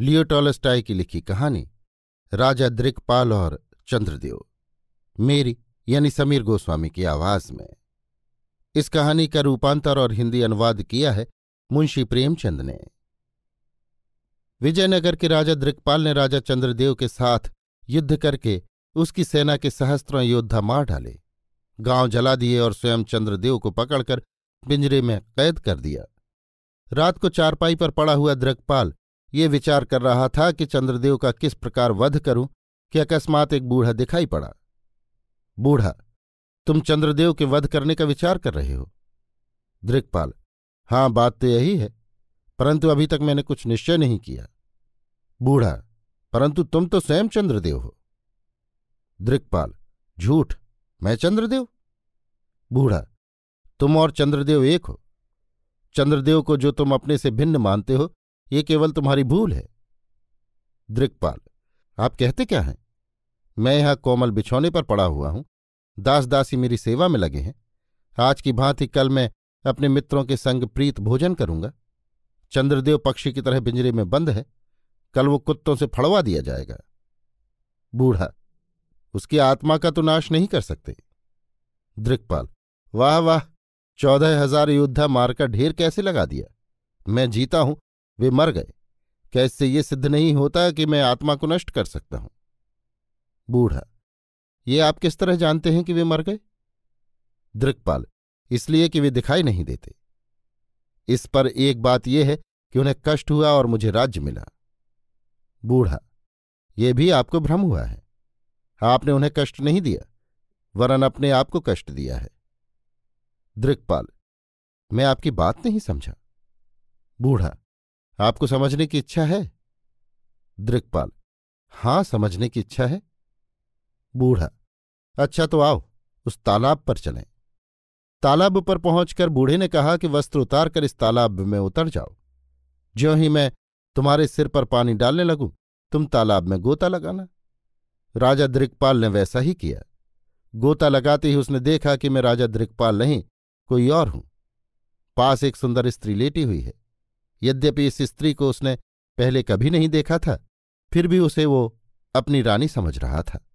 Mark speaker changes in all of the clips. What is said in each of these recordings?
Speaker 1: लियो Tolstoy की लिखी कहानी, राजा द्रिकपाल और चंद्रदेव, मेरी यानी समीर गोस्वामी की आवाज़ में। इस कहानी का रूपांतर और हिंदी अनुवाद किया है मुंशी प्रेमचंद ने। विजयनगर के राजा द्रिकपाल ने राजा चंद्रदेव के साथ युद्ध करके उसकी सेना के सहस्त्रों योद्धा मार डाले। गाँव जला दिए और स्वयं चंद्रदेव को पकड़कर पिंजरे में कैद कर दिया। रात को चारपाई पर पड़ा हुआ द्रकपाल ये विचार कर रहा था कि चंद्रदेव का किस प्रकार वध करूँ, कि अकस्मात एक बूढ़ा दिखाई पड़ा। बूढ़ा, तुम चंद्रदेव के वध करने का विचार कर रहे हो? दृक्पाल, हाँ, बात तो यही है, परंतु अभी तक मैंने कुछ निश्चय नहीं किया। बूढ़ा, परंतु तुम तो स्वयं चंद्रदेव हो। दृक्पाल, झूठ, मैं चंद्रदेव? बूढ़ा, तुम और चंद्रदेव एक हो। चंद्रदेव को जो तुम अपने से भिन्न मानते हो ये केवल तुम्हारी भूल है। दृक्पाल, आप कहते क्या हैं? मैं यहाँ कोमल बिछौने पर पड़ा हुआ हूँ। दास दासी मेरी सेवा में लगे हैं। आज की भांति कल मैं अपने मित्रों के संग प्रीत भोजन करूँगा। चंद्रदेव पक्षी की तरह पिंजरे में बंद है। कल वो कुत्तों से फड़वा दिया जाएगा। बूढ़ा, उसकी आत्मा का तो नाश नहीं कर सकते। दृक्पाल, वाह वाह, चौदह हज़ार योद्धा मारकर ढेर कैसे लगा दिया? मैं जीता हूँ। वे मर गए। क्या इससे ये सिद्ध नहीं होता कि मैं आत्मा को नष्ट कर सकता हूँ? बूढ़ा, ये आप किस तरह जानते हैं कि वे मर गए? दृक्पाल, इसलिए कि वे दिखाई नहीं देते। इस पर एक बात यह है कि उन्हें कष्ट हुआ और मुझे राज्य मिला। बूढ़ा यह भी आपको भ्रम हुआ है। आपने उन्हें कष्ट नहीं दिया, वरन अपने आप को कष्ट दिया है। दृक्पाल, मैं आपकी बात नहीं समझा। बूढ़ा आपको समझने की इच्छा है? दृक्पाल, हाँ, समझने की इच्छा है। बूढ़ा अच्छा तो आओ, उस तालाब पर चलें। तालाब पर पहुंचकर बूढ़े ने कहा कि वस्त्र उतार कर इस तालाब में उतर जाओ। ज्यों ही मैं तुम्हारे सिर पर पानी डालने लगूं, तुम तालाब में गोता लगाना। राजा दृक्पाल ने वैसा ही किया। गोता लगाते ही उसने देखा कि मैं राजा दृक्पाल नहीं, कोई और हूँ। पास एक सुंदर स्त्री लेटी हुई है। यद्यपि इस स्त्री को उसने पहले कभी नहीं देखा था, फिर भी उसे वो अपनी रानी समझ रहा था।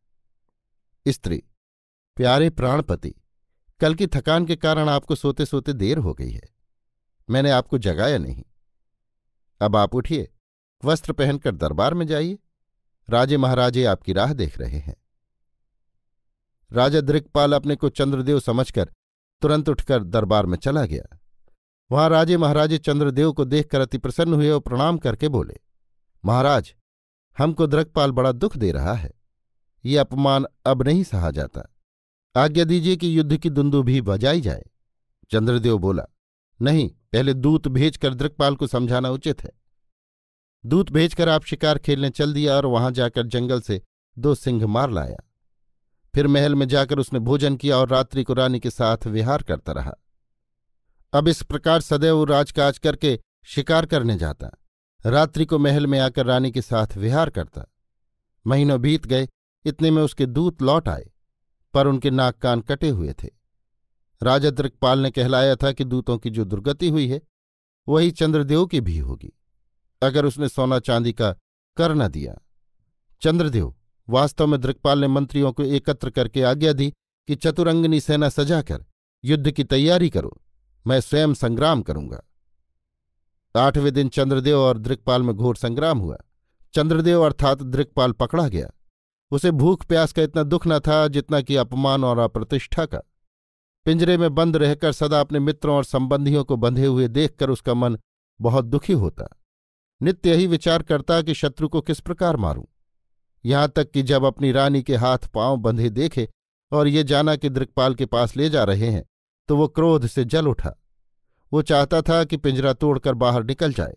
Speaker 1: स्त्री, प्यारे प्राणपति, कल की थकान के कारण आपको सोते सोते देर हो गई है। मैंने आपको जगाया नहीं। अब आप उठिए, वस्त्र पहनकर दरबार में जाइए। राजे महाराजे आपकी राह देख रहे हैं। राजा दृक्पाल अपने को चंद्रदेव समझकर तुरंत उठकर दरबार में चला गया। वहाँ राजे महाराजे चंद्रदेव को देखकर अति प्रसन्न हुए और प्रणाम करके बोले, महाराज, हमको द्रकपाल बड़ा दुख दे रहा है। ये अपमान अब नहीं सहा जाता। आज्ञा दीजिए कि युद्ध की दुंदु भी बजाई जाए। चंद्रदेव बोला, नहीं, पहले दूत भेजकर द्रकपाल को समझाना उचित है। दूत भेजकर आप शिकार खेलने चल दिया और वहाँ जाकर जंगल से दो सिंह मार लाया। फिर महल में जाकर उसने भोजन किया और रात्रि को रानी के साथ विहार करता रहा। अब इस प्रकार सदैव राजकाज करके शिकार करने जाता, रात्रि को महल में आकर रानी के साथ विहार करता। महीनों बीत गए, इतने में उसके दूत लौट आए, पर उनके नाक कान कटे हुए थे। राजा दृक्पाल ने कहलाया था कि दूतों की जो दुर्गति हुई है, वही चंद्रदेव की भी होगी। अगर उसने सोना चांदी का कर न दिया। चंद्रदेव, वास्तव में दृक्पाल ने मंत्रियों को एकत्र करके आज्ञा दी कि चतुरंगनी सेना सजाकर युद्ध की तैयारी करो। मैं स्वयं संग्राम करूँगा। आठवें दिन चंद्रदेव और दृक्पाल में घोर संग्राम हुआ। चंद्रदेव अर्थात दृक्पाल पकड़ा गया। उसे भूख प्यास का इतना दुख न था जितना कि अपमान और अप्रतिष्ठा का। पिंजरे में बंद रहकर सदा अपने मित्रों और संबंधियों को बंधे हुए देखकर उसका मन बहुत दुखी होता। नित्य यही विचार करता कि शत्रु को किस प्रकार मारूं। यहाँ तक कि जब अपनी रानी के हाथ पाँव बंधे देखे और ये जाना कि दृक्पाल के पास ले जा रहे हैं तो वो क्रोध से जल उठा। वो चाहता था कि पिंजरा तोड़कर बाहर निकल जाए,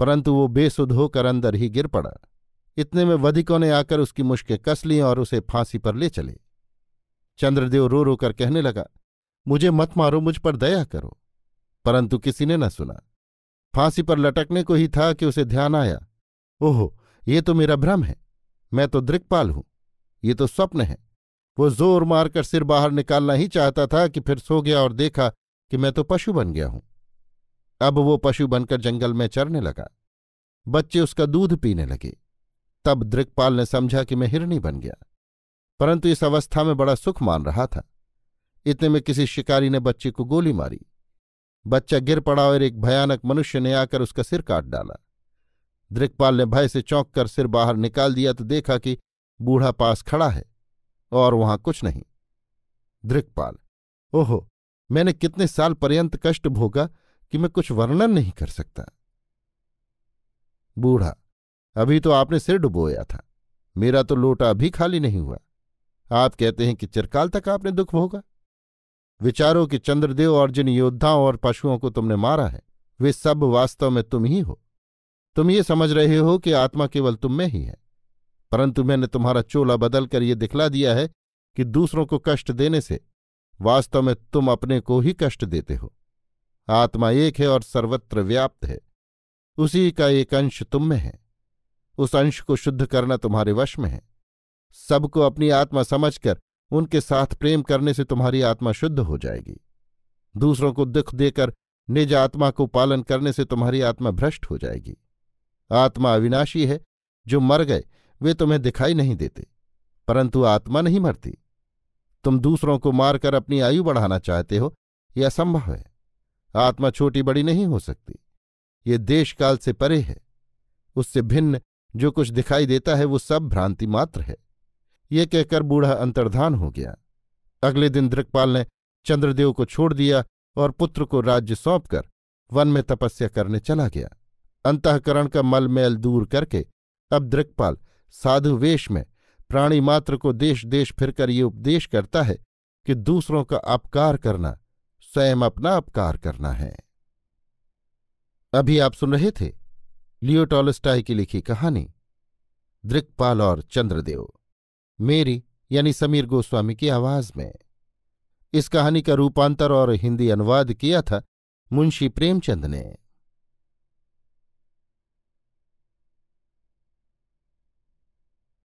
Speaker 1: परंतु वो बेसुध होकर अंदर ही गिर पड़ा। इतने में वधिकों ने आकर उसकी मुश्कें कस ली और उसे फांसी पर ले चले। चंद्रदेव रो रो कर कहने लगा, मुझे मत मारो, मुझ पर दया करो। परंतु किसी ने न सुना। फांसी पर लटकने को ही था कि उसे ध्यान आया। ओहो, ये तो मेरा भ्रम है। मैं तो दृक्पाल हूँ। ये तो स्वप्न है। वो ज़ोर मारकर सिर बाहर निकालना ही चाहता था कि फिर सो गया और देखा कि मैं तो पशु बन गया हूँ। अब वो पशु बनकर जंगल में चरने लगा। बच्चे उसका दूध पीने लगे। तब दृक्पाल ने समझा कि मैं हिरणी बन गया। परंतु इस अवस्था में बड़ा सुख मान रहा था। इतने में किसी शिकारी ने बच्चे को गोली मारी। बच्चा गिर पड़ा और एक भयानक मनुष्य ने आकर उसका सिर काट डाला। दृक्पाल ने भय से चौंक कर सिर बाहर निकाल दिया तो देखा कि बूढ़ा पास खड़ा है। और वहाँ कुछ नहीं। दृक्पाल, ओहो, मैंने कितने साल पर्यंत कष्ट भोगा कि मैं कुछ वर्णन नहीं कर सकता। बूढ़ा, अभी तो आपने सिर डुबोया था, मेरा तो लोटा अभी खाली नहीं हुआ। आप कहते हैं कि चिरकाल तक आपने दुख भोगा? विचारो कि चंद्रदेव और जिन योद्धाओं और पशुओं को तुमने मारा है, वे सब वास्तव में तुम ही हो। तुम ये समझ रहे हो कि आत्मा केवल तुम में ही है। परंतु मैंने तुम्हारा चोला बदलकर ये दिखला दिया है कि दूसरों को कष्ट देने से वास्तव में तुम अपने को ही कष्ट देते हो। आत्मा एक है और सर्वत्र व्याप्त है। उसी का एक अंश तुम में है। उस अंश को शुद्ध करना तुम्हारे वश में है। सबको अपनी आत्मा समझकर उनके साथ प्रेम करने से तुम्हारी आत्मा शुद्ध हो जाएगी। दूसरों को दुख देकर निज आत्मा को पालन करने से तुम्हारी आत्मा भ्रष्ट हो जाएगी। आत्मा अविनाशी है, जो मर गए वे तुम्हें दिखाई नहीं देते, परंतु आत्मा नहीं मरती। तुम दूसरों को मारकर अपनी आयु बढ़ाना चाहते हो, यह असंभव है। आत्मा छोटी बड़ी नहीं हो सकती। ये देश काल से परे है। उससे भिन्न जो कुछ दिखाई देता है, वो सब भ्रांति मात्र है। ये कहकर बूढ़ा अंतर्धान हो गया। अगले दिन दृक्पाल ने चंद्रदेव को छोड़ दिया और पुत्र को राज्य सौंपकर वन में तपस्या करने चला गया। अंतकरण का मलमैल दूर करके अब दृक्पाल साधु वेश में प्राणी मात्र को देश देश फिरकर ये उपदेश करता है कि दूसरों का अपकार करना, स्वयं अपना अपकार करना है। अभी आप सुन रहे थे लियोटॉलस्टाई की लिखी कहानी, दृक्पाल और चंद्रदेव, मेरी यानी समीर गोस्वामी की आवाज़ में। इस कहानी का रूपांतर और हिंदी अनुवाद किया था मुंशी प्रेमचंद ने।